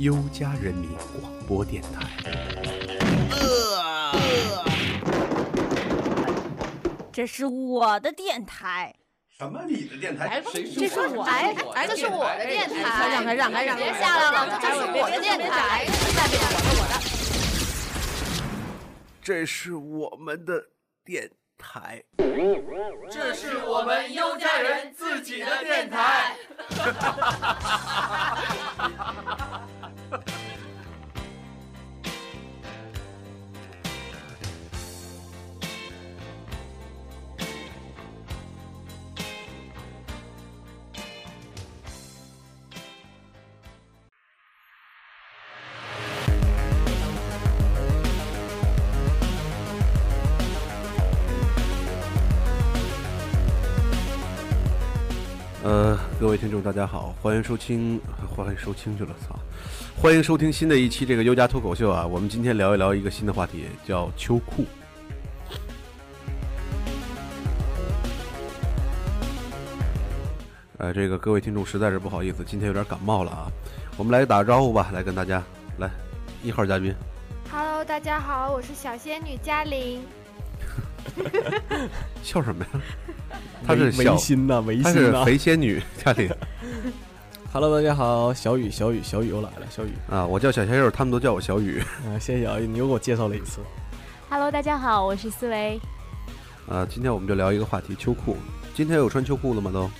优家人民广播电台。这是我的电台，什么？你的电台？哎谁这是我哎哎这是我的电台让开让开让开！别下来了，这是我的电台，下面我的我的。这是我们的电台。这是我们优家人自己的电台。各位听众，大家好，欢迎收听，欢迎收听去了，操！欢迎收听新的一期这个优家脱口秀啊。我们今天聊一聊一个新的话题，叫秋裤。呃，这个各位听众实在是不好意思，今天有点感冒了啊。我们来打个招呼吧，来跟大家来一号嘉宾，Hello，大家好，我是小仙女嘉玲。笑什么呀？她是小违，心呐，违她是心呐。肥仙女家里 Hello，大家好，小雨，小雨，小雨又来了，小雨啊，我叫小鲜肉，他们都叫我小雨。啊，谢谢小雨，你又给我介绍了一次。Hello，大家好，我是思维。啊，今天我们就聊一个话题，秋裤。今天有穿秋裤的吗？都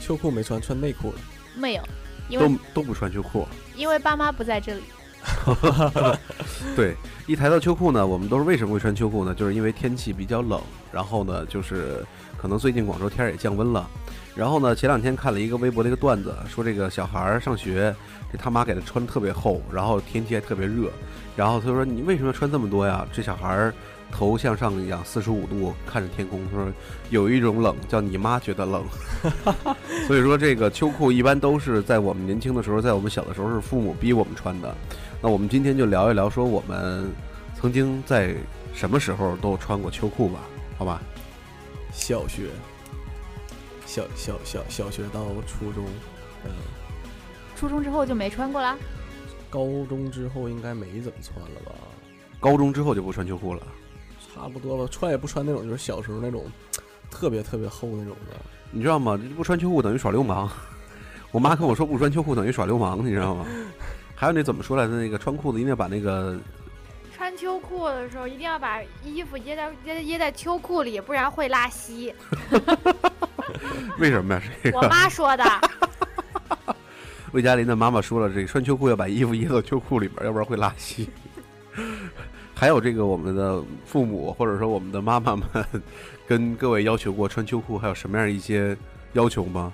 秋裤没穿，穿内裤了。没有，因为都都不穿秋裤。因为爸妈不在这里。对，一谈到秋裤呢，我们都是为什么会穿秋裤呢？就是因为天气比较冷，然后呢，就是可能最近广州天儿也降温了。然后呢，前两天看了一个微博的一个段子，说这个小孩儿上学，这他妈给他穿特别厚，然后天气还特别热，然后他说你为什么要穿这么多呀？这小孩儿头向上一仰，四十五度看着天空，他说有一种冷叫你妈觉得冷。所以说这个秋裤一般都是在我们年轻的时候，在我们小的时候是父母逼我们穿的。那我们今天就聊一聊，说我们曾经在什么时候都穿过秋裤吧？好吧？小学，小小小小学到初中，嗯，初中之后就没穿过啦。高中之后应该没怎么穿了吧？高中之后就不穿秋裤了。差不多吧，穿也不穿那种，就是小时候那种特别特别厚那种的。你知道吗？不穿秋裤等于耍流氓。我妈跟我说，不穿秋裤等于耍流氓，你知道吗？还有那怎么说来着？那个穿裤子一定要把那个穿秋裤的时候一定要把衣服掖在掖掖在秋裤里，不然会拉稀。为什么呀？这我妈说的。魏佳林的妈妈说了，这个穿秋裤要把衣服掖到秋裤里边，要不然会拉稀。还有这个我们的父母或者说我们的妈妈们，跟各位要求过穿秋裤还有什么样一些要求吗？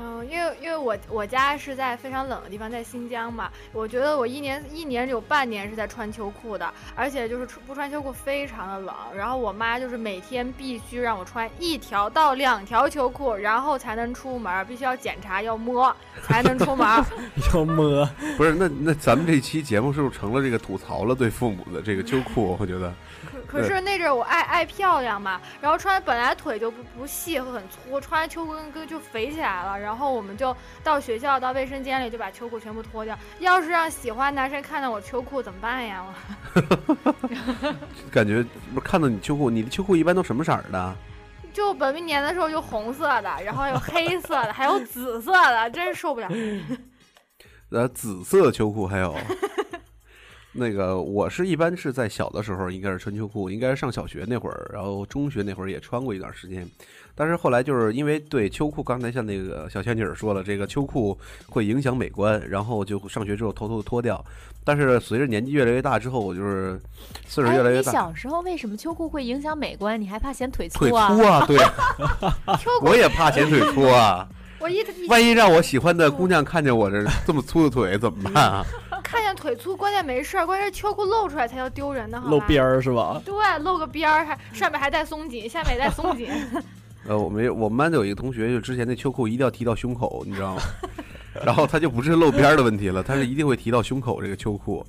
嗯，因为因为我我家是在非常冷的地方，在新疆嘛，我觉得我一年一年有半年是在穿秋裤的，而且就是不穿秋裤非常的冷。然后我妈就是每天必须让我穿一条到两条秋裤，然后才能出门，必须要检查要摸才能出门。要摸，不是，那那咱们这期节目是不是成了这个吐槽了对父母的这个秋裤？我觉得，可可是那阵儿我爱爱漂亮嘛，然后穿本来腿就不不细和很粗，穿上秋裤跟跟就肥起来了。然后我们就到学校到卫生间里就把秋裤全部脱掉。要是让喜欢男生看到我秋裤怎么办呀？我 感觉不是看到你秋裤，你的秋裤一般都什么色儿的？就本命年的时候就红色的，然后有黑色的，还有紫色的，真是受不了。呃，紫色秋裤还有。那个，我是一般是在小的时候应该是穿秋裤，应该是上小学那会儿，然后中学那会儿也穿过一段时间，但是后来就是因为对秋裤，刚才像那个小仙女儿说了，这个秋裤会影响美观，然后就上学之后偷偷的脱掉。但是随着年纪越来越大之后，我就是岁数越来哎，越大，你小时候为什么秋裤会影响美观？你还怕显腿腿粗啊？粗啊，对，我也怕显腿粗啊。我一一万一让我喜欢的姑娘看见我这这么粗的腿怎么办啊？看见腿粗，关键没事儿，关键是秋裤露出来才叫丢人的，好？露边儿是吧？对，露个边儿，还上面还带松紧，下面也带松紧。呃，我们我们班有一个同学，就之前那秋裤一定要提到胸口，你知道吗？然后他就不是露边儿的问题了，他是一定会提到胸口这个秋裤，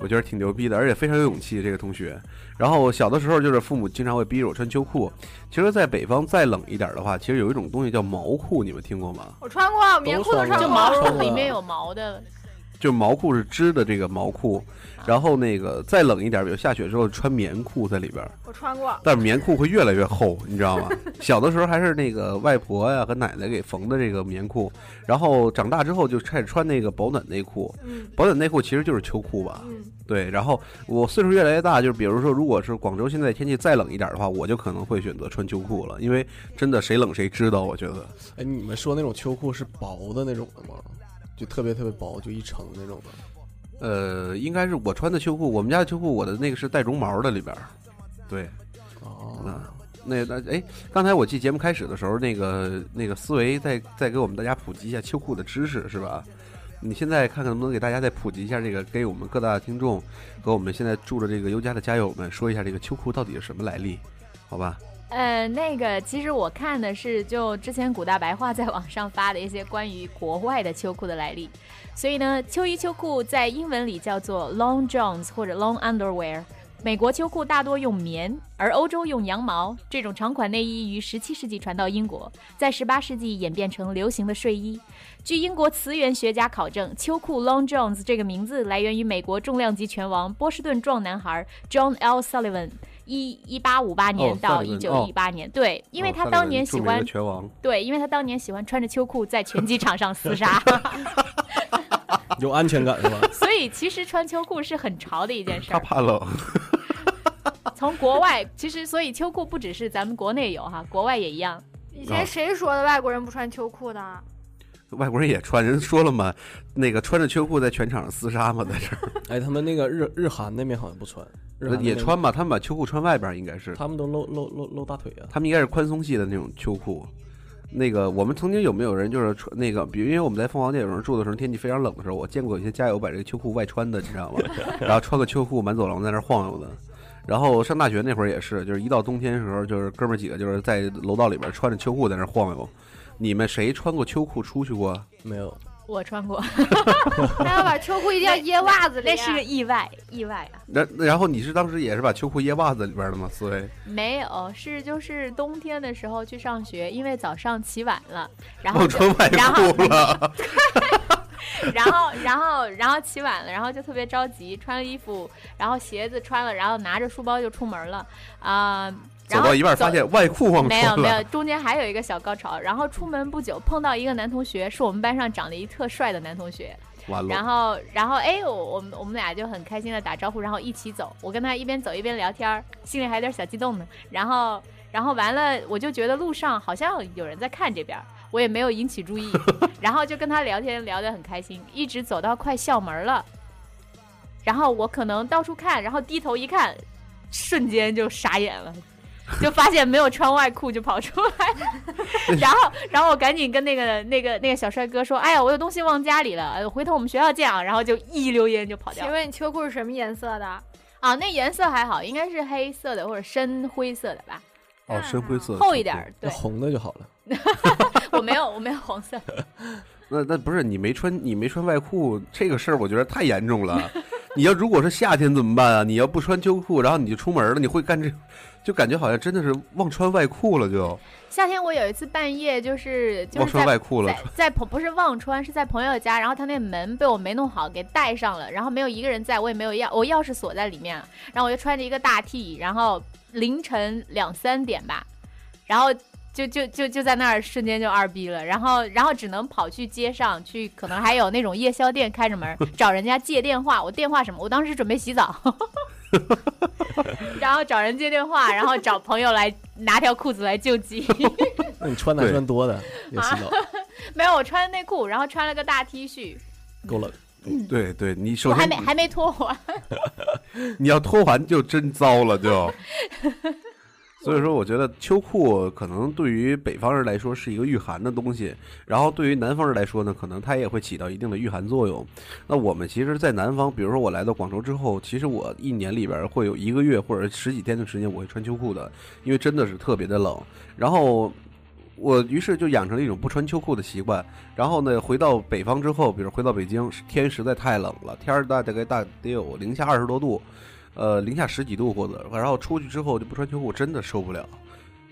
我觉得挺牛逼的，而且非常有勇气这个同学。然后小的时候就是父母经常会逼着我穿秋裤。其实，在北方再冷一点的话，其实有一种东西叫毛裤，你们听过吗？我穿过棉裤都都穿过就，毛裤里面有毛的，就毛裤是织的这个毛裤，然后那个再冷一点，比如下雪之后穿棉裤在里边儿，我穿过，但是棉裤会越来越厚，你知道吗？小的时候还是那个外婆呀和奶奶给缝的这个棉裤，然后长大之后就开始穿那个保暖内裤，嗯保暖内裤其实就是秋裤吧。嗯，对，然后我岁数越来越大，就是比如说，如果是广州现在天气再冷一点的话，我就可能会选择穿秋裤了，因为真的谁冷谁知道，我觉得。哎，你们说那种秋裤是薄的那种的吗？就特别特别薄，就一层那种的。呃，应该是我穿的秋裤，我们家的秋裤，我的那个是带绒毛的里边儿。对，哦，那那那哎，刚才我记节目开始的时候，那个那个思维在在给我们大家普及一下秋裤的知识，是吧？你现在看看能不能给大家再普及一下这个，给我们各大听众和我们现在住的这个优家的家友们说一下这个秋裤到底是什么来历，好吧？呃，那个其实我看的是就之前古大白话在网上发的一些关于国外的秋裤的来历，所以呢，秋衣秋裤在英文里叫做 long johns 或者 long underwear。美国秋裤大多用棉，而欧洲用羊毛。这种长款内衣于十七世纪传到英国，在十八世纪演变成流行的睡衣。据英国词源学家考证，秋裤 Long Johns 这个名字来源于美国重量级拳王波士顿壮男孩 John L. Sullivan。一一八五八年哦到一九一八年，对，因为哦他当年喜欢对，因为他当年喜欢穿着秋裤在拳击场上 厮杀，有安全感是吧？所以其实穿秋裤是很潮的一件事儿。他怕冷。从国外，其实所以秋裤不只是咱们国内有哈，国外也一样。以前谁说的外国人不穿秋裤的？外国人也穿，人说了嘛，那个穿着秋裤在全场上厮杀嘛，在这儿 哎，他们那个日日韩那边好像不穿，日韩那边也穿吧，他们把秋裤穿外边儿应该是，他们都露露露露大腿啊。他们应该是宽松系的那种秋裤。那个我们曾经有没有人就是穿那个，比如因为我们在凤凰店有人住的时候，天气非常冷的时候，我见过有些家友把这个秋裤外穿的，你知道吗？然后穿个秋裤满走廊在那晃悠的。然后上大学那会儿也是，就是一到冬天的时候，就是哥们儿几个就是在楼道里边穿着秋裤在那晃悠。你们谁穿过秋裤出去过？没有，我穿过，那要把秋裤一定要掖袜子里。那是个意外，意外啊！那然后你是当时也是把秋裤掖袜子里边的吗？思维没有，是就是冬天的时候去上学，因为早上起晚了，然后穿外然后裤了。然后，然后，然后起晚了，然后就特别着急，穿了衣服，然后鞋子穿了，然后拿着书包就出门了，啊、走到一半发现外裤忘穿了。没有没有，中间还有一个小高潮。然后出门不久碰到一个男同学，是我们班上长得一特帅的男同学。完了，然后然后哎，我我们我们俩就很开心的打招呼，然后一起走。我跟他一边走一边聊天儿，心里还有点小激动呢。然后然后完了，我就觉得路上好像有人在看这边儿，我也没有引起注意，然后就跟他聊天聊得很开心，一直走到快校门了。然后我可能到处看，然后低头一看，瞬间就傻眼了。就发现没有穿外裤就跑出来，然后然后我赶紧跟那个那个那个小帅哥说：“哎呀，我有东西忘家里了，呃回头我们学校见啊。”然后就一溜烟就跑掉了。请问你秋裤是什么颜色的？啊，那颜色还好，应该是黑色的或者深灰色的吧，哦，深灰色厚一点儿。对，红的就好了。我没有我没有红色。那那不是你没穿你没穿外裤这个事儿，我觉得太严重了。你要如果是夏天怎么办啊？你要不穿秋裤，然后你就出门了，你会干这，就感觉好像真的是忘穿外裤了就，夏天我有一次半夜就是就忘穿外裤了在。在朋不是忘穿，是在朋友家，然后他那门被我没弄好，给带上了，然后没有一个人在，我也没有钥，我钥匙锁在里面，然后我就穿着一个大 T，然后凌晨两三点吧，然后就就就就在那儿瞬间就二逼了，然后然后只能跑去街上去，可能还有那种夜宵店开着门，找人家借电话，我电话什么，我当时准备洗澡。然后找人接电话，然后找朋友来拿条裤子来救急。那你穿男对穿多的也洗澡，没有，我穿内裤，然后穿了个大 T 恤，够冷。对对，你首我还没还没脱完。你要脱完就真糟了就。所以说，我觉得秋裤可能对于北方人来说是一个御寒的东西，然后对于南方人来说呢，可能它也会起到一定的御寒作用。那我们其实，在南方，比如说我来到广州之后，其实我一年里边会有一个月或者十几天的时间我会穿秋裤的，因为真的是特别的冷。然后我于是就养成了一种不穿秋裤的习惯。然后呢，回到北方之后，比如回到北京，天实在太冷了，天儿大大概大得有零下二十多度。呃，零下十几度或者，然后出去之后就不穿秋裤，真的受不了。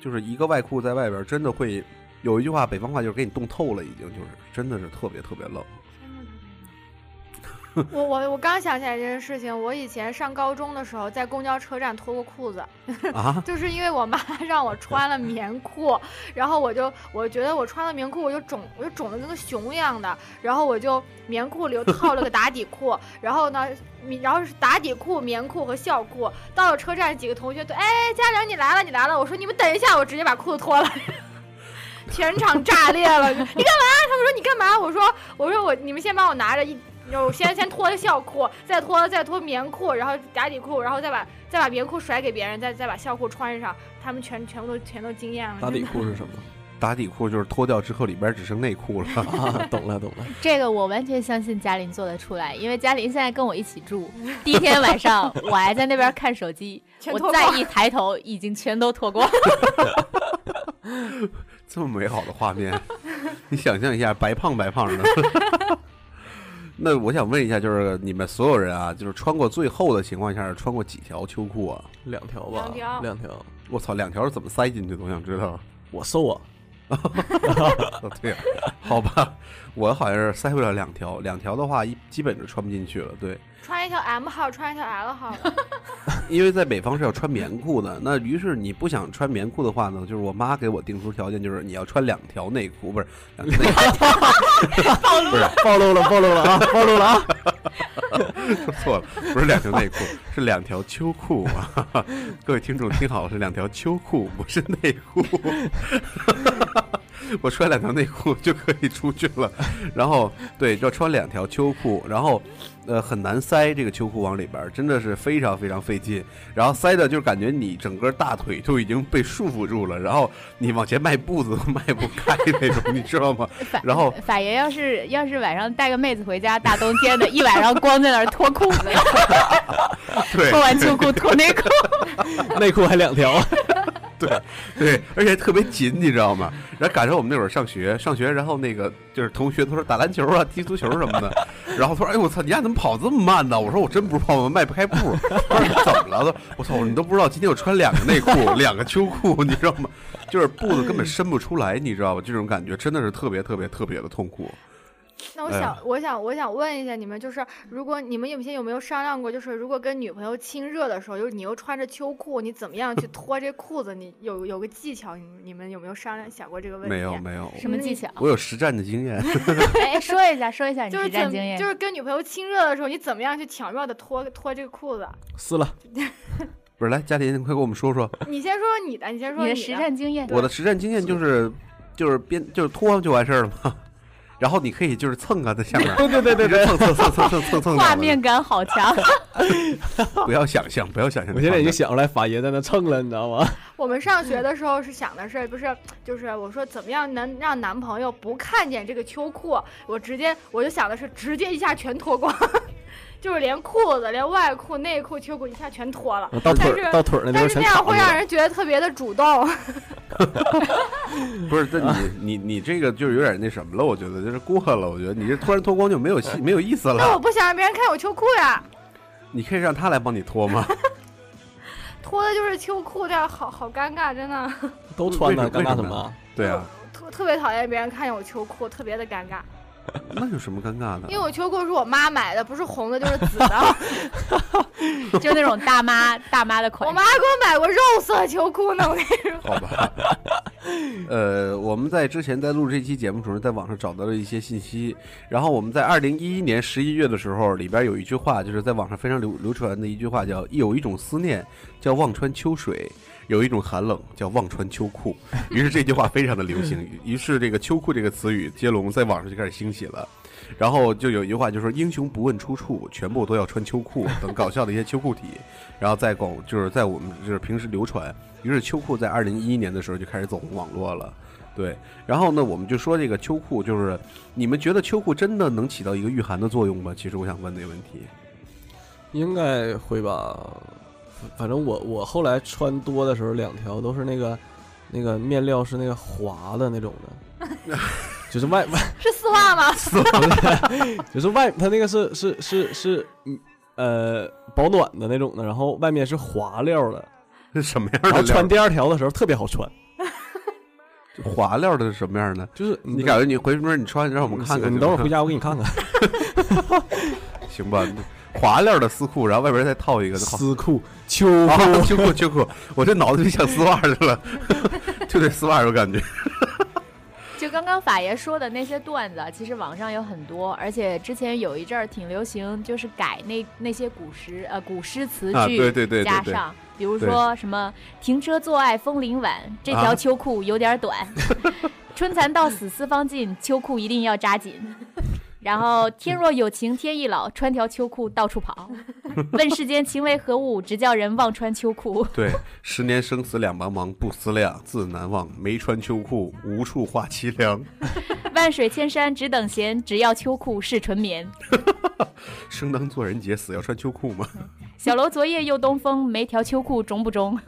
就是一个外裤在外边，真的会有一句话，北方话就是给你冻透了，已经就是真的是特别特别冷。我我我刚想起来这件事情，我以前上高中的时候在公交车站脱过裤子，啊，就是因为我妈 让我穿了棉裤，然后我就我觉得我穿了棉裤我就肿，我就肿的跟个熊一样的，然后我就棉裤里又套了个打底裤，然后呢，然后是打底裤、棉裤和校裤。到了车站，几个同学都哎，佳玲你来了，你来了。我说你们等一下，我直接把裤子脱了。全场炸裂了！你干嘛？他们说你干嘛？我说我说我你们先帮我拿着一，我先先脱校裤，再脱再脱棉裤，然后打底裤，然后再把再把棉裤甩给别人，再再把校裤穿上。他们全全部都全都惊艳了。打底裤是什么？打底裤就是脱掉之后里边只剩内裤了。啊，懂了懂了。这个我完全相信嘉玲做得出来，因为嘉玲现在跟我一起住。第一天晚上我还在那边看手机，我再一抬头，已经全都脱光。这么美好的画面，你想象一下，白胖白胖的。那我想问一下，就是你们所有人啊，就是穿过最厚的情况下，穿过几条秋裤啊？两条吧，两条两条。我操，两条是怎么塞进去的？我想知道。我瘦啊，哦，对呀，好吧，我好像是塞不了两条，两条的话一基本就穿不进去了。对，穿一条 M 号，穿一条 L 号的。因为在北方是要穿棉裤的，那于是你不想穿棉裤的话呢，就是我妈给我定出条件，就是你要穿两条内裤，不是两条内裤，不 是暴露了，暴露了啊，暴露了啊！说错了，不是两条内裤，是两条秋裤啊！各位听众听好了，是两条秋裤，不是内裤。我穿两条内裤就可以出去了，然后对，要穿两条秋裤，然后呃很难塞这个秋裤往里边儿，真的是非常非常费劲，然后塞的就感觉你整个大腿都已经被束缚住了，然后你往前迈步子都迈不开那种，你知道吗？然后法爷要是要是晚上带个妹子回家，大冬天的一晚上光在那儿脱裤子，对，脱完秋裤脱内裤，内裤还两条，对对，而且特别紧，你知道吗？然后赶上我们那会儿上学，上学，然后那个就是同学都说打篮球啊、踢足球什么的，然后他说：“哎，我操，你俩怎么跑这么慢呢？”我说：“我真不是跑，我迈不开步。”他说：“你怎么了？”我操，你都不知道今天我穿两个内裤、两个秋裤，你知道吗？就是步子根本伸不出来，你知道吧？这种感觉真的是特别特别特别的痛苦。那我想，我想，我想问一下你们，就是如果你们有些有没有商量过，就是如果跟女朋友亲热的时候，就是你又穿着秋裤，你怎么样去脱这裤子？你有有个技巧，你你们有没有商量想过这个问题？没有，没有，什么技巧？我有实战的经验。哎，说一下，说一下你就是怎实战经验。就是跟女朋友亲热的时候，你怎么样去巧妙的脱脱这个裤子？撕了。不是，来，嘉玲，你快给我们说说。你先说说你的，你先说的你的实战经验，我的实战经验就是，就是边就是脱上就完事儿了嘛。然后你可以就是蹭啊，在下面，对对对对对，蹭蹭蹭蹭蹭蹭蹭。画面感好强。不要想象，不要想象。我现在已经想出来法爷在那蹭了，你知道吗？我们上学的时候是想的是，不是就是我说怎么样能让男朋友不看见这个秋裤？我直接我就想的是直接一下全脱光，就是连裤子、连外裤、内裤、秋裤一下全脱了。到腿但是儿到腿儿那地但是那样。会让人觉得特别的主动。不是，这你你你这个就是有点那什么了，我觉得就是过了。我觉得你这突然脱光就没有戏，没有意思了。那我不想让别人看我秋裤呀，你可以让他来帮你脱吗？脱的就是秋裤，这样好好尴尬，真的。都穿呢，为什尴尬什么？对啊，特特别讨厌别人看见我秋裤，特别的尴尬。那有什么尴尬的因为？我秋裤是我妈买的，不是红的就是紫的。就那种大妈大妈的款我款妈给我买过肉色秋裤呢，我跟你说。好吧。呃，我们在之前在录这期节目的时候，在网上找到了一些信息，然后我们在二零一一年十一月的时候，里边有一句话，就是在网上非常流流传的一句话，叫“有一种思念叫望穿秋水”。有一种寒冷叫忘穿秋裤，于是这句话非常的流行，于是这个秋裤这个词语接龙在网上就开始兴起了。然后就有一句话，就说“英雄不问出处，全部都要穿秋裤”等搞笑的一些秋裤体，然后在广就是在我们就是平时流传。于是秋裤在二零一一年的时候就开始走红网络了。对，然后呢，我们就说这个秋裤，就是你们觉得秋裤真的能起到一个御寒的作用吗？其实我想问这个问题。应该会吧，反正我我后来穿多的时候，两条都是那个那个面料是那个滑的那种的，就是外外 是丝袜吗？丝 袜就是外它那个是是是是嗯呃保暖的那种的，然后外面是滑料的，是什么样的然？后穿第二条的时候特别好穿，滑料的是什么样的？就是你感觉你回门你穿让我们看看，你等会儿回。家我给你看看，行吧？滑料的丝裤，然后外边再套一个好丝裤、秋啊裤，秋裤秋裤，我这脑子里想丝袜去了，就对丝袜有感觉。就刚刚法爷说的那些段子啊，其实网上有很多，而且之前有一阵儿挺流行，就是改那那些古诗呃古诗词句，啊对对对对对。加上，比如说什么停车坐爱枫林晚，这条啊。秋裤有点短，春蚕到死丝方尽，秋裤一定要扎紧。然后 天若有情天亦老，穿条秋裤到处跑。问世间情为何物，直叫人忘穿秋裤。对，十年生死两茫茫，不思量，自难忘。没穿秋裤，无处话凄凉。万水千山只等闲，只要秋裤是纯棉。生当作人杰，死要穿秋裤吗？小楼昨夜又东风，没条秋裤中不中？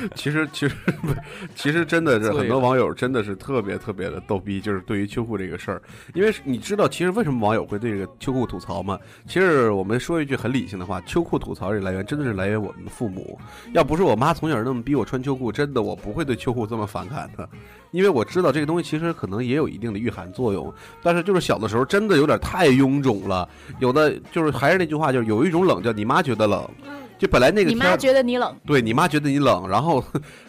其实，其实不是，其实真的是很多网友真的是特别特别的逗逼，就是对于秋裤这个事儿，因为你知道，其实为什么网友会对这个秋裤吐槽吗？其实我们说一句很理性的话，秋裤吐槽这来源真的是来源我们的父母。要不是我妈从小那么逼我穿秋裤，真的我不会对秋裤这么反感的，因为我知道这个东西其实可能也有一定的御寒作用，但是就是小的时候真的有点太臃肿了，有的就是还是那句话，就是有一种冷叫你妈觉得冷。就本来那个你妈觉得你冷，对你妈觉得你冷，然后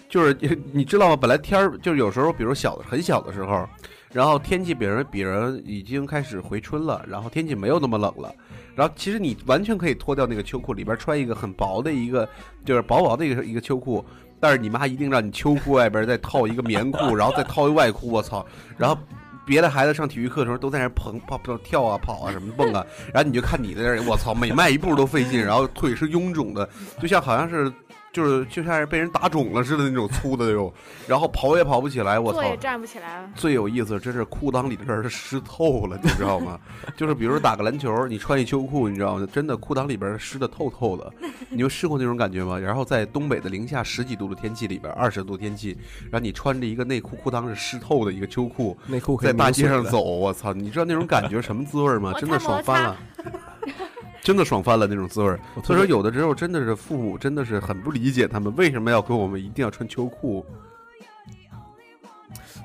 就是 你知道吗？本来天儿就是有时候，比如小的很小的时候，然后天气比人比人已经开始回春了，然后天气没有那么冷了，然后其实你完全可以脱掉那个秋裤，里边穿一个很薄的一个就是薄薄的一个一个秋裤。但是你妈一定让你秋裤外边再套一个棉裤，然后再套一外裤，我操！然后别的孩子上体育课的时候都在那儿蹦跑跑跳啊跑啊什么蹦啊，然后你就看你在那儿，我操，每迈一步都费劲，然后腿是臃肿的，就像好像是就是就像是被人打肿了似的那种粗的那种，然后跑也跑不起来，我操！也站不起来了。最有意思，真是裤裆里边儿湿透了，你知道吗？就是比如说打个篮球，你穿一秋裤，你知道吗？真的裤裆里边儿湿的透透的。你有试过那种感觉吗？然后在东北的零下十几度的天气里边，二十度天气，然后你穿着一个内裤，裤裆是湿透的一个秋裤，内裤在大街上走，我操！你知道那种感觉什么滋味吗？真的爽翻了。真的爽翻了那种滋味儿，所以说有的时候真的是父母真的是很不理解他们为什么要跟我们一定要穿秋裤。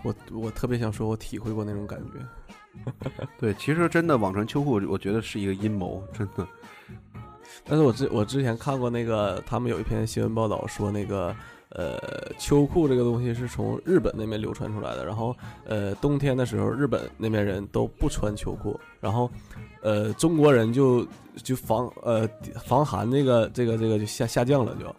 我我特别想说，我体会过那种感觉。对，其实真的网传秋裤，我觉得是一个阴谋，真的。但是我之我之前看过那个，他们有一篇新闻报道说，那个呃秋裤这个东西是从日本那边流传出来的，然后呃冬天的时候，日本那边人都不穿秋裤，然后呃中国人就就防呃防寒那个这个这个就下下降了就，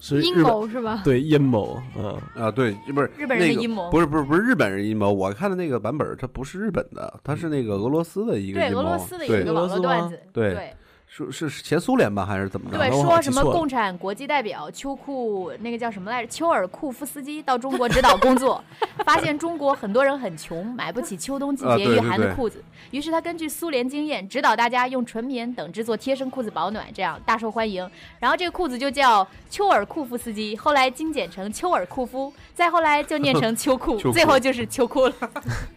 是阴谋是吧？对阴谋，嗯，啊，对，不是日本人的那个阴谋不是不是不是日本人阴谋。我看的那个版本，它不是日本的，它是那个俄罗斯的一个对阴谋。俄罗斯的一对个网络段子，对对是是是前苏联吧，还是怎么着？对，说什么共产国际代表秋库那个叫什么来着？丘尔库夫斯基到中国指导工作，发现中国很多人很穷，买不起秋冬季节御寒的对裤子，于是他根据苏联经验，指导大家用纯棉等制作贴身裤子保暖，这样大受欢迎。然后这个裤子就叫丘尔库夫斯基，后来精简成丘尔库夫，再后来就念成秋裤，秋裤最后就是秋裤了。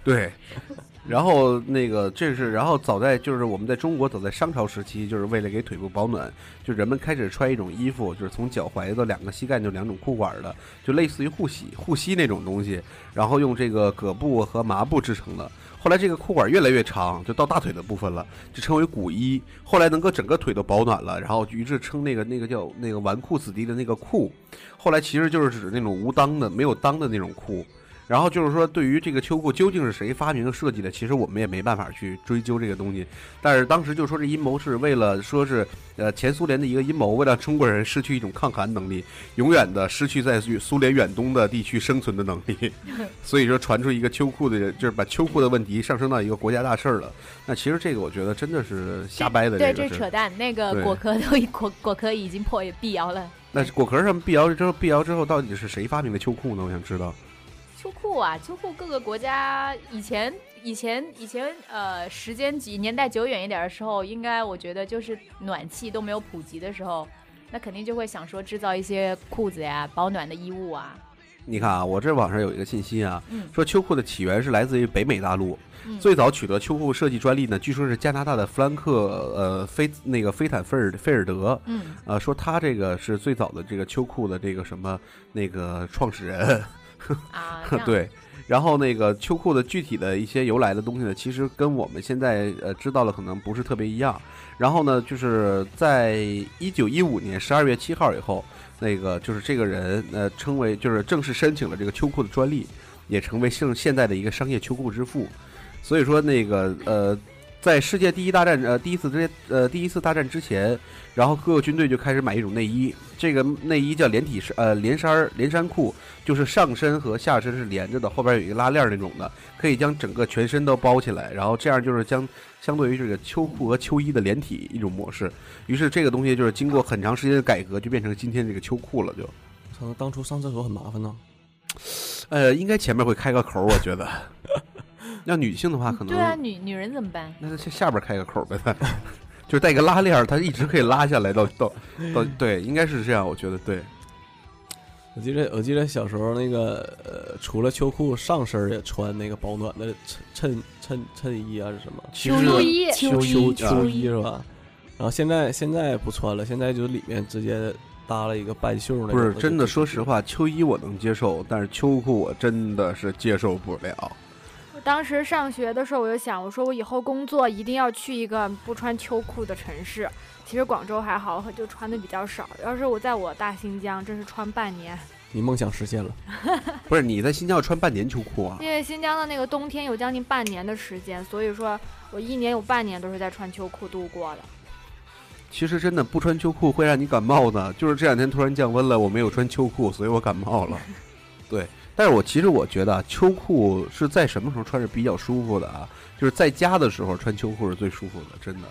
对。然后那个这是，然后早在就是我们在中国早在商朝时期，就是为了给腿部保暖，就人们开始穿一种衣服，就是从脚踝到两个膝盖就两种裤管的，就类似于护膝护膝那种东西，然后用这个葛布和麻布制成的。后来这个裤管越来越长，就到大腿的部分了，就称为骨衣。后来能够整个腿都保暖了，然后于是称那个那个叫那个纨绔子弟的那个裤。后来其实就是指那种无裆的、没有裆的那种裤。然后就是说，对于这个秋裤究竟是谁发明设计的，其实我们也没办法去追究这个东西。但是当时就说这阴谋是为了说是呃前苏联的一个阴谋，为了中国人失去一种抗寒能力，永远的失去在苏联远东的地区生存的能力。所以说传出一个秋裤的，就是把秋裤的问题上升到一个国家大事儿了。那其实这个我觉得真的是瞎掰的，对，这是。扯淡。那个果壳都已果果壳已经破辟谣了。那果壳上辟谣之后，辟谣之后到底是谁发明的秋裤呢？我想知道。秋裤啊，秋裤各个国家以前以前以前呃时间几年代久远一点的时候，应该我觉得就是暖气都没有普及的时候，那肯定就会想说制造一些裤子呀、保暖的衣物啊。你看啊，我这网上有一个信息啊，嗯。说秋裤的起源是来自于北美大陆，嗯。最早取得秋裤设计专利呢，据说是加拿大的弗兰克呃菲那个菲坦菲尔菲尔德，嗯，呃，说他这个是最早的这个秋裤的这个什么那个创始人，啊，对。然后那个秋裤的具体的一些由来的东西呢，其实跟我们现在呃知道的可能不是特别一样。然后呢，就是在一九一五年十二月七号以后，那个就是这个人呃称为就是正式申请了这个秋裤的专利，也成为现现在的一个商业秋裤之父。所以说那个呃。在世界第一大战呃第一次之呃第一次大战之前，然后各个军队就开始买一种内衣，这个内衣叫连体衫呃连衫连衫裤，就是上身和下身是连着的，后边有一个拉链那种的，可以将整个全身都包起来，然后这样就是将相对于这个秋裤和秋衣的连体一种模式。于是这个东西就是经过很长时间的改革，就变成今天这个秋裤了。就，可能当初上厕所很麻烦呢。呃，应该前面会开个口，我觉得。要女性的话，可能对啊，女女人怎么办？那下下边开个口呗，就是带个拉链，它一直可以拉下来到到到，对，应该是这样，我觉得对。我记得我记得小时候那个呃，除了秋裤，上身也穿那个保暖的衬衬衬衬衣啊，是什么？秋衣，秋衣，秋衣是吧？然后现在现在不穿了，现在就里面直接搭了一个半袖那。不是真的，说实话，秋衣我能接受，但是秋裤我真的是接受不了。当时上学的时候，我就想，我说我以后工作一定要去一个不穿秋裤的城市。其实广州还好，就穿的比较少。要是我在我大新疆，真是穿半年。你梦想实现了？不是你在新疆要穿半年秋裤啊？因为新疆的那个冬天有将近半年的时间，所以说我一年有半年都是在穿秋裤度过的。其实真的不穿秋裤会让你感冒的，就是这两天突然降温了，我没有穿秋裤，所以我感冒了。对。但是我其实我觉得啊秋裤是在什么时候穿着比较舒服的啊？就是在家的时候穿秋裤是最舒服的，真的。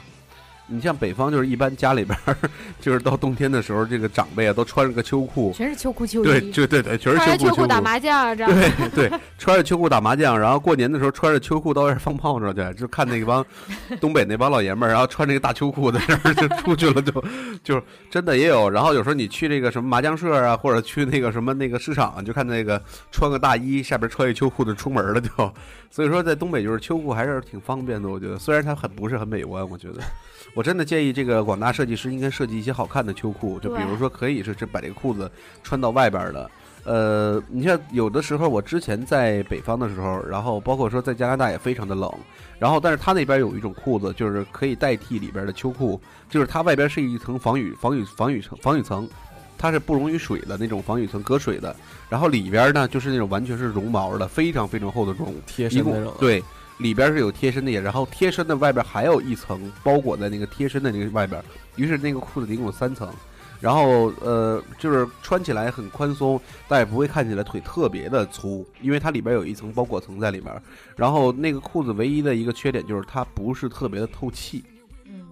你像北方，就是一般家里边，就是到冬天的时候，这个长辈啊都穿着个秋裤，全是秋裤秋衣，对，对对对，全是秋裤秋裤打麻将这样，对对，穿着秋裤打麻将，然后过年的时候穿着秋裤到外放炮仗去，就看那帮 东北那帮老爷们儿，然后穿着个大秋裤在那儿就出去了，就就真的也有。然后有时候你去这个什么麻将社啊，或者去那个什么那个市场，就看那个穿个大衣，下边穿一秋裤的出门了，就。所以说在东北就是秋裤还是挺方便的，我觉得，虽然它很不是很美观，我觉得。我真的建议这个广大设计师应该设计一些好看的秋裤，就比如说可以是这把这个裤子穿到外边的。呃，你像有的时候我之前在北方的时候，然后包括说在加拿大也非常的冷，然后但是他那边有一种裤子就是可以代替里边的秋裤，就是它外边是一层防雨防雨防雨层防雨层，它是不溶于水的那种防雨层隔水的，然后里边呢就是那种完全是绒毛的非常非常厚的绒贴身那种对。里边是有贴身的，然后贴身的外边还有一层包裹在那个贴身的那个外边，于是那个裤子一共有三层，然后呃就是穿起来很宽松，但也不会看起来腿特别的粗，因为它里边有一层包裹层在里面。然后那个裤子唯一的一个缺点就是它不是特别的透气，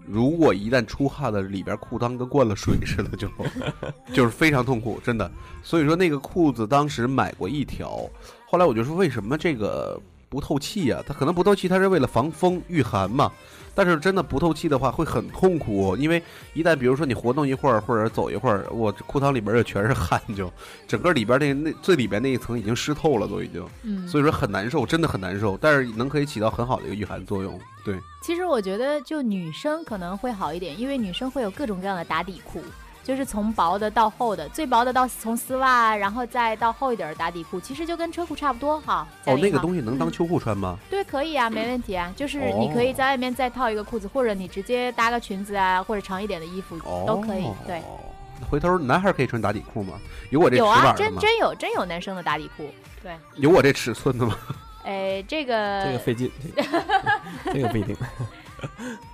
如果一旦出汗了，里边裤裆跟灌了水似的，就 就是非常痛苦，真的。所以说那个裤子当时买过一条，后来我就说为什么这个。不透气呀，它可能不透气，它是为了防风御寒嘛。但是真的不透气的话，会很痛苦，因为一旦比如说你活动一会儿或者走一会儿，我裤裆里边就全是汗，就整个里边那那最里边那一层已经湿透了，都已经。嗯。所以说很难受，真的很难受。但是能可以起到很好的一个御寒作用。对。其实我觉得就女生可能会好一点，因为女生会有各种各样的打底裤。就是从薄的到厚的，最薄的到从丝袜，然后再到厚一点的打底裤，其实就跟车裤差不多哈。哦，那个东西能当秋裤穿吗？对，可以啊，没问题啊。就是你可以在外面再套一个裤子，或者你直接搭个裙子啊，或者长一点的衣服都可以。对，回头男孩可以穿打底裤吗？有我这有啊，真真有真有男生的打底裤。对，有我这尺寸的吗？哎，这个这个费劲，这个 不一定。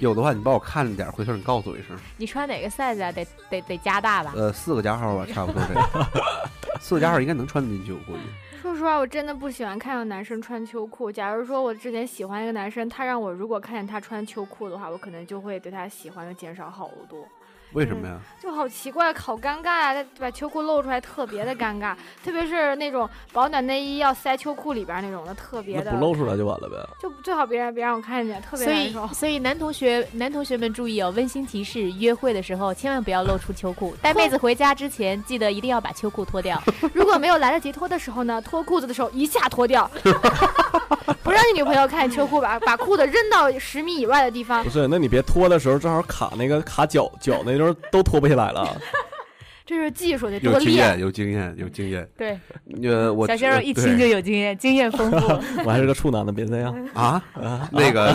有的话，你帮我看着点，回头你告诉我一声。你穿哪个 size 啊？得得得加大吧？呃，四个加号吧，差不多这个。四个加号应该能穿得进去，我估计。说实话，我真的不喜欢看到男生穿秋裤。假如说我之前喜欢一个男生，他让我如果看见他穿秋裤的话，我可能就会对他喜欢的减少好多。为什么呀？就好奇怪，好尴尬啊！他把秋裤露出来，特别的尴尬。特别是那种保暖内衣要塞秋裤里边那种的，特别的。不露出来就完了呗。就最好别让别让我看见，特别难受。所以，所以男同学男同学们注意哦，温馨提示：约会的时候千万不要露出秋裤。带妹子回家之前，记得一定要把秋裤脱掉。如果没有来得及脱的时候呢，脱裤子的时候一下脱掉，不让你女朋友看秋裤，把把裤子扔到十米以外的地方。不是，那你别脱的时候正好卡那个卡脚脚那时候都脱不下。来了，这是技术得有多练经验，。有经验，有经验。对，呃，我小鲜肉一听就有经验，经验丰富。我还是个处男呢，别这样。啊，那个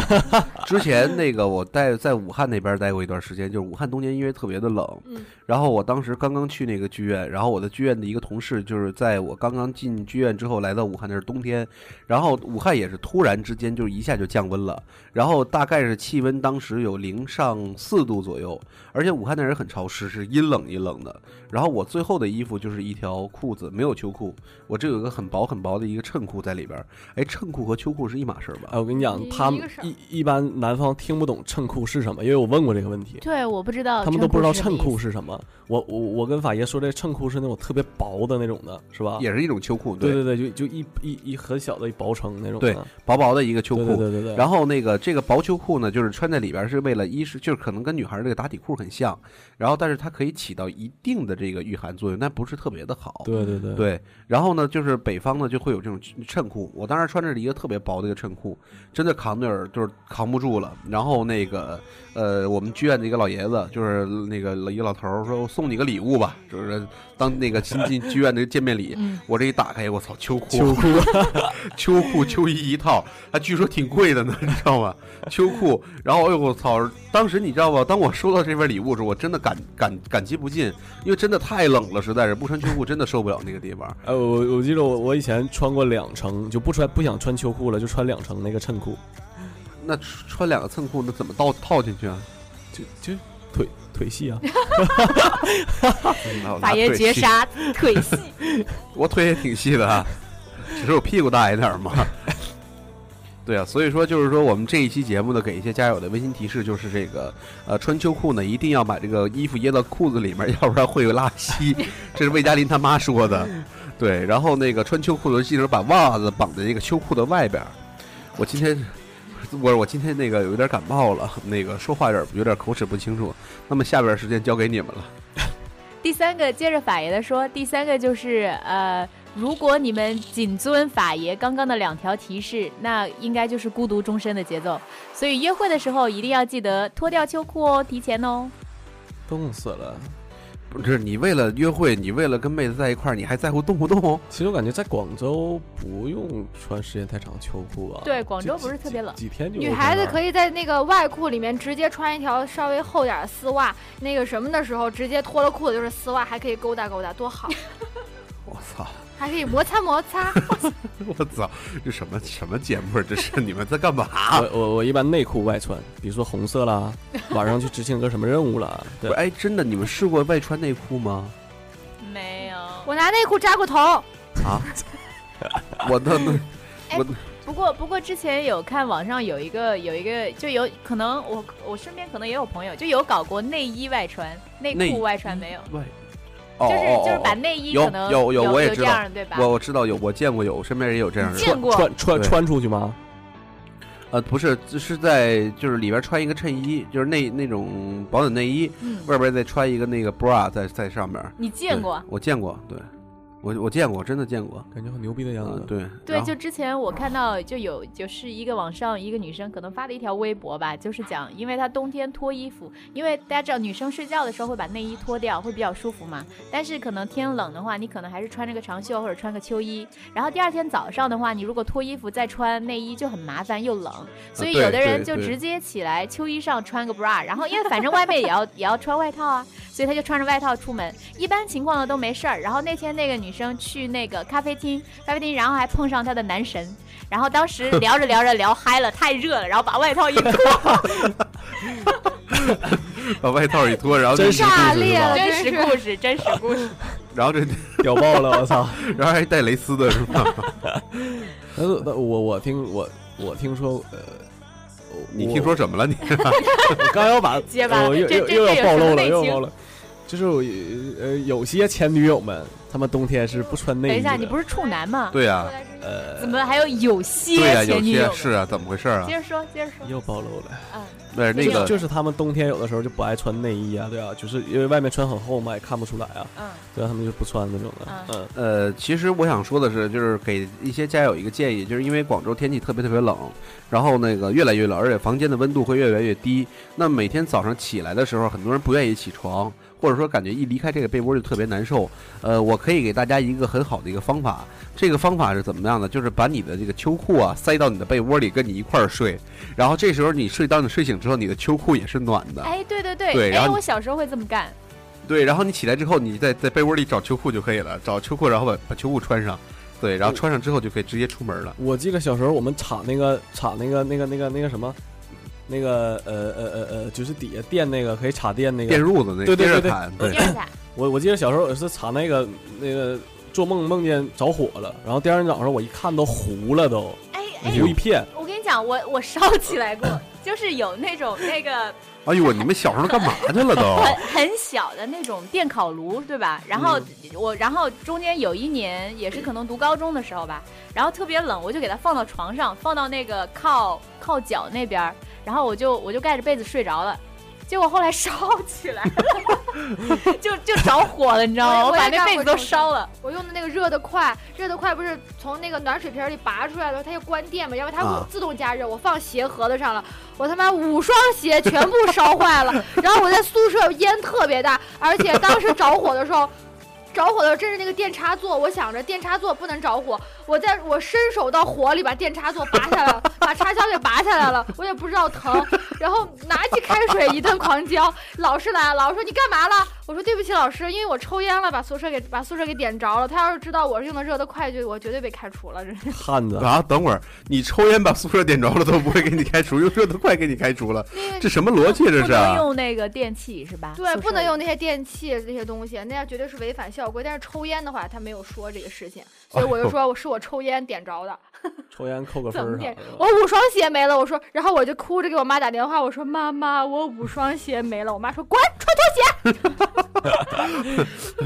之前那个我待在武汉那边待过一段时间，就是武汉冬天因为特别的冷，嗯然后我当时刚刚去那个剧院，然后我的剧院的一个同事就是在我刚刚进剧院之后来到武汉，那是冬天，然后武汉也是突然之间就是一下就降温了，然后大概是气温当时有零上四度左右，而且武汉那人很潮湿，是阴冷阴冷的。然后我最后的衣服就是一条裤子，没有秋裤，我这有一个很薄很薄的一个衬裤在里边儿。哎，衬裤和秋裤是一码事儿吧？哎，我跟你讲，他们一一一般南方听不懂衬裤是什么，因为我问过这个问题，对，我不知道，他们都不知道衬裤是是什么。我我我跟法爷说，这衬裤是那种特别薄的那种的，是吧？也是一种秋裤，对对对，就就一一一很小的一薄层那种。对薄薄的一个秋裤。对对对对对。然后那个这个薄秋裤呢，就是穿在里边儿是为了一是就是可能跟女孩儿这个打底裤很像，然后但是它可以起到一定的这个御寒作用，但不是特别的好。对对对对，然后呢，就是北方呢就会有这种衬裤，我当时穿着一个特别薄的一个衬裤，真的扛点儿就是扛不住了。然后那个呃，我们剧院的一个老爷子，就是那个一个老头儿说，我送你个礼物吧，就是当那个新进剧院的见面礼。嗯，我这一打开，我操，秋裤，秋裤，秋裤、秋衣一套，还据说挺贵的呢，你知道吗？秋裤，然后哎呦我操！当时你知道吧？当我收到这份礼物的时候，我真的感感感激不尽，因为真的太冷了，实在是不穿秋裤真的受不了那个地方。呃，我我记得我我以前穿过两层，就不穿不想穿秋裤了，就穿两层那个衬裤，那穿穿两个衬裤，那怎么倒套进去啊？就就腿腿细啊。法爷绝，杀腿细，我腿也挺细的啊，只是我屁股大一点嘛。对啊，所以说就是说，我们这一期节目呢，给一些家友的温馨提示就是这个，呃，穿秋裤呢，一定要把这个衣服掖到裤子里面，要不然会有拉稀。这是魏佳林他妈说的。对，然后那个穿秋裤的记得把袜子绑在这个秋裤的外边。我今天，我我今天那个有点感冒了，那个说话有点有点口齿不清楚。那么下边时间交给你们了。第三个，接着法爷的说，第三个就是呃，如果你们谨遵法爷刚刚的两条提示，那应该就是孤独终身的节奏。所以约会的时候一定要记得脱掉秋裤哦，提前哦。冻死了。不是你为了约会，你为了跟妹子在一块儿，你还在乎冻不冻？其实我感觉在广州不用穿时间太长秋裤啊。对广州不是特别冷几几天就女孩子可以。在那个外裤里面直接穿一条稍微厚点的丝袜，那个什么的时候直接脱了裤子就是丝袜，还可以勾搭勾搭，多好，我操！还可以摩擦摩擦。我操！这什么什么节目啊？这是你们在干嘛？我我我一般内裤外穿，比如说红色啦，晚上去执行个什么任务了，对，，哎，真的，你们试过外穿内裤吗？没有。我拿内裤扎过头，啊？我的那我不过不过之前有看网上有一个有一个就有可能我我身边可能也有朋友就有搞过内衣外穿，内内裤外穿没有，就是哦就是把哦内衣有可能有有有我也知道？我我知道有，我见过有，我身边人也有这样的人。见过穿穿穿出去吗？呃，不是，是在就是里边穿一个衬衣，就是那那种保暖内衣，嗯，外边再穿一个那个 bra 在在上面。你见过？我见过，对，我我见过，真的见过。感觉很牛逼的样子。，嗯对对，就之前我看到就有就是一个网上一个女生可能发的一条微博吧，就是讲，因为她冬天脱衣服，因为大家知道女生睡觉的时候会把内衣脱掉，会比较舒服嘛。但是可能天冷的话，你可能还是穿着个长袖或者穿个秋衣，然后第二天早上的话，你如果脱衣服再穿内衣就很麻烦又冷，所以有的人就直接起来秋衣上穿个 bra，然后因为反正外面也要 也要穿外套啊，所以他就穿着外套出门。一般情况呢都没事儿。然后那天那个女生去那个咖啡厅，咖啡厅，然后还碰上她的男神，然后当时聊着聊着聊嗨了，太热了，然后把外套一脱，把外套一脱，然后就真实炸裂了真实故事，真实故事。然后这屌爆了，我操！然后还带蕾丝的是吧？我我听我我听说呃，你听说什么了？你 我刚要把结巴我又又又要暴露了，又要暴露了。就是我呃有些前女友们他们冬天是不穿内衣。等一下，你不是处男吗？对呀、呃，怎么还有有些对呀、有前女友？些是啊，怎么回事啊接？着说，接着说。又暴露了。嗯，对，那个就是他们冬天有的时候就不爱穿内衣啊，对啊，就是因为外面穿很厚嘛，也看不出来啊，嗯对啊，他们就不穿那种的，嗯，呃，其实我想说的是，就是给一些家友一个建议，就是因为广州天气特别特别冷，然后那个越来越冷，而且房间的温度会越来越低。那每天早上起来的时候，很多人不愿意起床，或者说感觉一离开这个被窝就特别难受。呃，我可以给大家一个很好的一个方法，这个方法是怎么样的？就是把你的这个秋裤啊塞到你的被窝里，跟你一块儿睡，然后这时候你睡，当你睡醒之后，你的秋裤也是暖的。哎，对对对，然后我小时候会这么干。对，然后你起来之后，你在在被窝里找秋裤就可以了，找秋裤，然后把把秋裤穿上，对，然后穿上之后就可以直接出门了。我记得小时候我们插那个插那个那个那个那个什么，那个呃呃呃呃，就是底下垫那个可以插电那个电褥子那对对对对电热毯，对我我记得小时候也是插那个那个做梦梦见着火了，然后第二天早上我一看都糊了都，哎哎，糊一片。我跟你讲，我我烧起来过，就是有那种那个 哎呦，你们小时候干嘛去了都？很很小的那种电烤炉，对吧？然后我，然后中间有一年也是可能读高中的时候吧，然后特别冷，我就给它放到床上，放到那个靠靠脚那边儿，然后我就我就盖着被子睡着了。结果后来烧起来了，就就着火了，你知道吗？我把那被子都烧了。我用的那个热的快，热的快不是从那个暖水瓶里拔出来的，它要关电嘛，要不然它啊会自动加热。我放鞋盒子上了，我他妈五双鞋全部烧坏了。然后我在宿舍烟特别大，而且当时着火的时候。着火的时候，正是那个电插座，我想着电插座不能着火，我在我伸手到火里把电插座拔下来了，把插销给拔下来了，我也不知道疼，然后拿起开水一顿狂浇。老师来了，老师说你干嘛了？我说对不起老师，因为我抽烟了，把宿舍给把宿舍给点着了。他要是知道我是用的热得快，就我绝对被开除了。这 是汉子，啊，等会儿你抽烟把宿舍点着了都不会给你开除，用热得快给你开除了，这什么逻辑这是不能？用那个电器是吧？对，不能用那些电器那些东西，那样绝对是违反校规。但是抽烟的话，他没有说这个事情，所以我就说我是我抽烟点着的。抽烟扣个分儿？。我五双鞋没了，我说，然后我就哭着给我妈打电话，我说妈妈，我五双鞋没了。我妈说滚，穿拖鞋。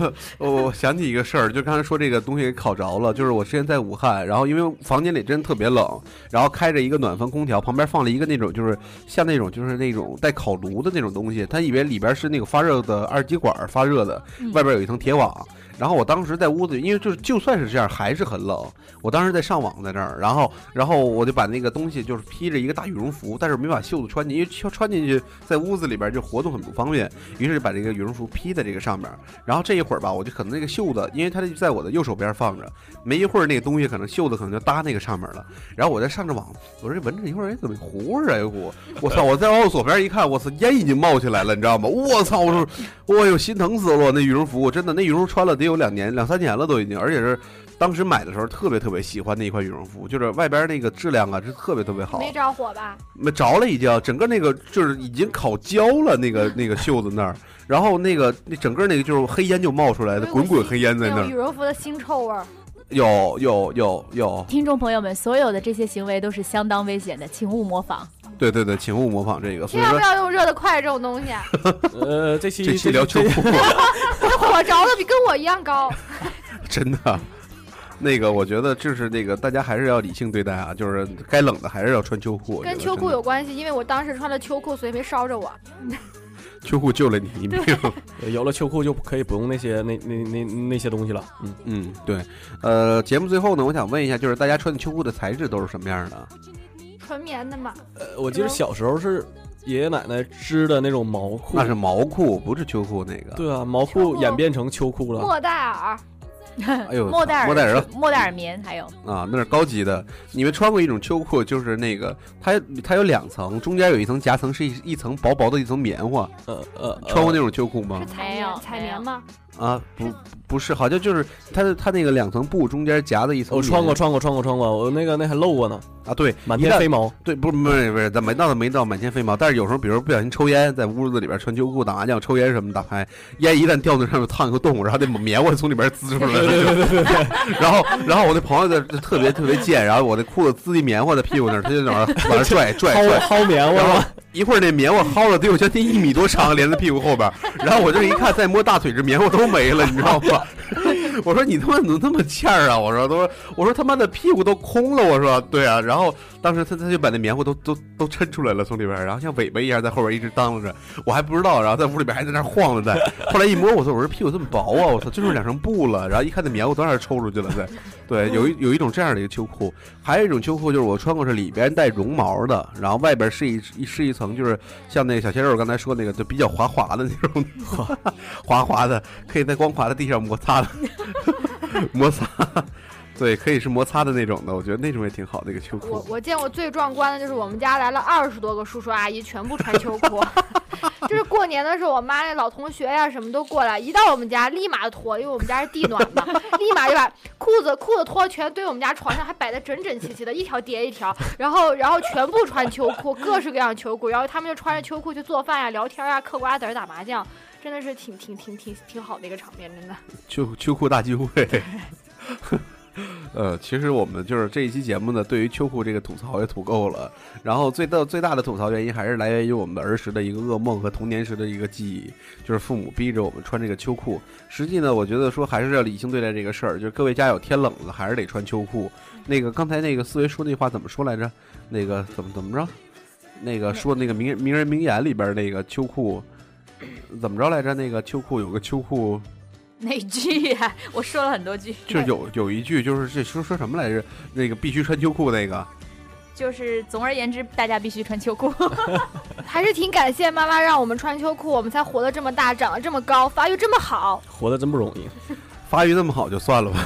我我想起一个事儿，就刚才说这个东西给烤着了，就是我之前在武汉，然后因为房间里真特别冷，然后开着一个暖风空调，旁边放了一个那种就是像那种就是那种带烤炉的那种东西，他以为里边是那个发热的二极管发热的，外边有一层铁网。然后我当时在屋子里，因为就是就算是这样还是很冷。我当时在上网在那儿，然后然后我就把那个东西就是披着一个大羽绒服，但是没把袖子穿进，因为穿穿进去在屋子里边就活动很不方便，于是就把这个羽绒服披在这个上面。然后这一会儿吧，我就可能那个袖子，因为它就在我的右手边放着，没一会儿那个东西可能袖子可能就搭那个上面了。然后我再上着网，我说这闻着一会儿，哎，怎么糊味儿啊？一股，我操！我再往我左边一看，我操，烟已经冒起来了，你知道吗？我操！我说，我呦，心疼死了！那羽绒服真的，那羽绒服穿了得有两年、两三年了都已经，而且是当时买的时候特别特别喜欢那一款羽绒服，就是外边那个质量啊，是特别特别好。没着火吧？没着了，已经整个那个就是已经烤焦了，那个 那个袖子那儿，然后那个那整个那个就是黑烟就冒出来的，滚滚黑烟在那儿，羽绒服的腥臭味儿。有有有有，听众朋友们，所有的这些行为都是相当危险的，请勿模仿。对对对，请勿模仿这个。所千万不要用热得快这种东西，呃，这期这期聊秋裤，那 火着的比跟我一样高。真的。那个，我觉得就是那个，大家还是要理性对待啊，就是该冷的还是要穿秋裤。跟秋裤有关系，因为我当时穿了秋裤，所以没烧着我。秋裤救了你一命。呃有了秋裤就可以不用那些那那那那些东西了。嗯，嗯，对。呃，节目最后呢，我想问一下，就是大家穿的秋裤的材质都是什么样的？纯棉的嘛，呃，我记得小时候是爷爷奶奶织的那种毛裤，那是毛裤，不是秋裤那个。对啊，毛裤裤演变成秋裤了。莫代尔。哎呦，莫代尔莫代尔莫代尔棉还有啊，那是高级的。你们穿过一种秋裤，就是那个它它有两层，中间有一层夹层，是一一层薄薄的一层棉花。呃呃，穿过那种秋裤吗是？彩没有棉，彩棉吗？啊，不不是，好像就是它的它那个两层布中间夹的一层。我穿过，穿过，穿过，穿过，我那个那还漏过呢，啊，对，满天飞毛。对，不是不是不是，咱没到没到满天飞毛，但是有时候，比如不小心抽烟，在屋子里边穿秋裤打麻将抽烟什么打牌，烟一旦掉那上面烫一个洞，然后那棉花从里边滋出来了，然后然后我那朋友就就特别特别贱，然后我那裤子滋一棉花在屁股那儿，他就在那儿往那拽 拽薅拽，薅棉然后花？一会儿那棉花薅了得有将近一米多长，连在屁股后边，然后我这一看再摸大腿，这棉花都没了，你知道吗？我说你他妈怎么那么欠儿啊？我说都说我说他妈的屁股都空了。我说对啊，然后当时他他就把那棉花都都都抻出来了，从里边，然后像尾巴一样在后边一直当着，我还不知道，然后在屋里边还在那晃着在。后来一摸，我说我说屁股这么薄啊，我操，就剩两层布了。然后一看那棉花都让人抽出去了，在。对，有一有一种这样的一个秋裤，还有一种秋裤就是我穿过是里边带绒毛的，然后外边是一一是一层，就是像那个小鲜肉刚才说那个就比较滑滑的那种，滑滑的，可以在光滑的地上摩擦的，摩擦。对，可以是摩擦的那种的，我觉得那种也挺好的一个秋裤。我我见过最壮观的就是我们家来了二十多个叔叔阿姨，全部穿秋裤。就是过年的时候，我妈那老同学呀什么都过来，一到我们家立马脱，因为我们家是地暖嘛，立马就把裤子裤子脱全堆我们家床上，还摆的整整齐齐的，一条叠一条，然后然后全部穿秋裤，各式各样秋裤，然后他们就穿着秋裤去做饭呀、聊天呀、嗑瓜子、打麻将，真的是挺挺挺挺挺好的一个场面，真的。秋秋裤大聚会。呃，其实我们就是这一期节目呢，对于秋裤这个吐槽也吐够了。然后最大最大的吐槽原因还是来源于我们的儿时的一个噩梦和童年时的一个记忆，就是父母逼着我们穿这个秋裤。实际呢，我觉得说还是要理性对待这个事儿，就是各位家有天冷了，还是得穿秋裤。那个刚才那个思维说那话怎么说来着？那个怎么怎么着？那个说那个名名人名言里边那个秋裤怎么着来着？那个秋裤有个秋裤。哪句呀？我说了很多句，就有有一句就是这说说什么来着？那个必须穿秋裤那个，就是总而言之，大家必须穿秋裤。还是挺感谢妈妈让我们穿秋裤，我们才活得这么大，长得这么高，发育这么好。活得真不容易，发育这么好就算了吧。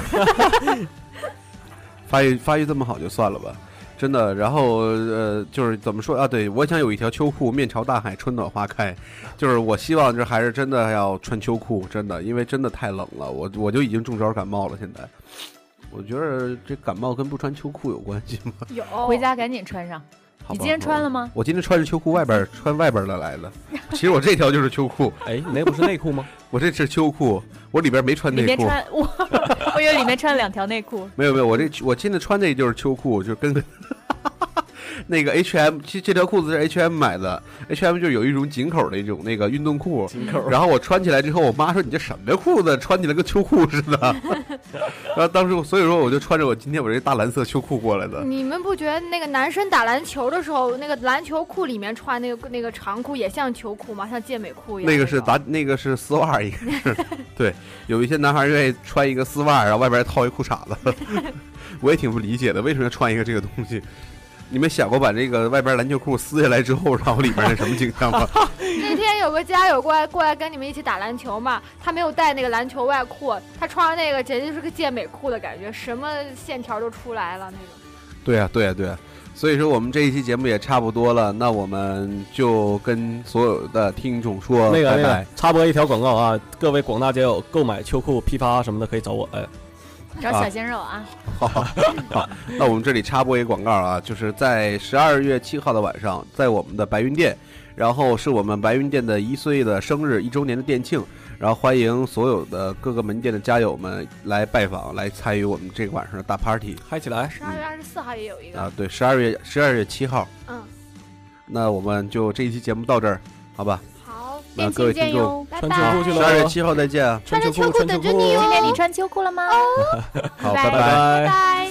发育发育这么好就算了吧。真的，然后呃，就是怎么说啊？对我想有一条秋裤，面朝大海，春暖花开。就是我希望这还是真的要穿秋裤，真的，因为真的太冷了，我我就已经中招感冒了。现在，我觉得这感冒跟不穿秋裤有关系吗？有，回家赶紧穿上。你今天穿了吗？我今天穿着秋裤，外边穿外边的来的。其实我这条就是秋裤。哎，你那不是内裤吗？我这是秋裤，我里边没穿内裤。里边穿我，我以为里面穿了两条内裤。没有没有，我这我今天穿的就是秋裤，就跟。那个 H M，其实这条裤子是 H M 买的，H M 就有一种紧口的一种那个运动裤，紧口。然后我穿起来之后，我妈说你这什么裤子，穿起来跟秋裤似的。然后当时，所以说我就穿着我今天我这大蓝色秋裤过来的。你们不觉得那个男生打篮球的时候，那个篮球裤里面穿那个那个长裤也像秋裤吗？像健美裤一样？那个是打，那个是丝袜，应该是。对，有一些男孩愿意穿一个丝袜，然后外边套一裤衩子。我也挺不理解的，为什么要穿一个这个东西？你们想过把这个外边篮球裤撕下来之后，然后里边是什么景象吗？那天有个家友过来过来跟你们一起打篮球嘛，他没有带那个篮球外裤，他穿上那个简直就是个健美裤的感觉，什么线条都出来了那种。对啊对啊对啊，所以说我们这一期节目也差不多了，那我们就跟所有的听众说那个拜拜。插播一条广告啊，各位广大街友购买秋裤批发什么的可以找我哎。找小鲜肉啊！好，好，那我们这里插播一个广告啊，就是在十二月七号的晚上，在我们的白云店，然后是我们白云店的一岁的生日一周年的店庆，然后欢迎所有的各个门店的家友们来拜访，来参与我们这个晚上的大 party，嗨起来！十二月二十四号也有一个啊，对，十二月十二月七号，嗯，那我们就这一期节目到这儿，好吧？那各位听众，穿秋裤去了，十二月七号再见啊！穿着秋裤等着你哦。今天你穿秋裤了吗？好，拜拜拜拜。